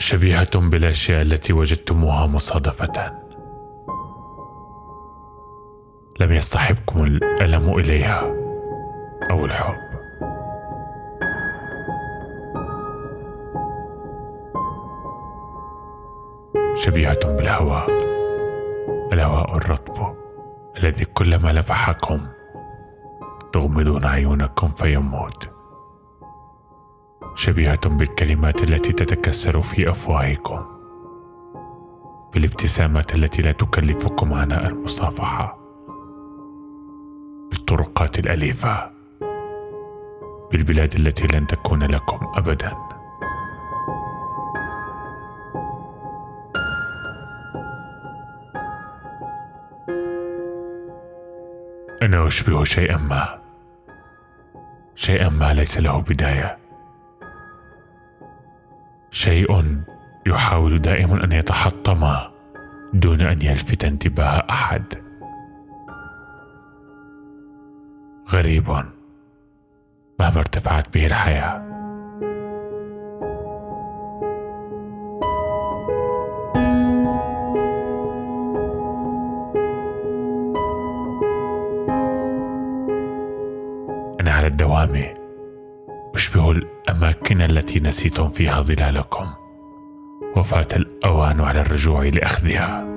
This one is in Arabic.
شبيهة بالأشياء التي وجدتموها مصادفة. لم يصطحبكم الألم إليها أو الحب. شبيهة بالهواء الهواء الرطب الذي كلما لفحكم تغمضون عيونكم فيموت. شبيهة بالكلمات التي تتكسر في أفواهكم بالابتسامات التي لا تكلفكم عناء المصافحة بالطرقات الأليفة بالبلاد التي لن تكون لكم أبدا. أنا أشبه شيئا ما شيئا ما ليس له بداية. شيء يحاول دائما أن يتحطم دون أن يلفت انتباه أحد. غريب مهما ارتفعت به الحياة. أنا على الدوام. أشبه الأماكن التي نسيتم فيها ظلالكم وفات الأوان على الرجوع لأخذها.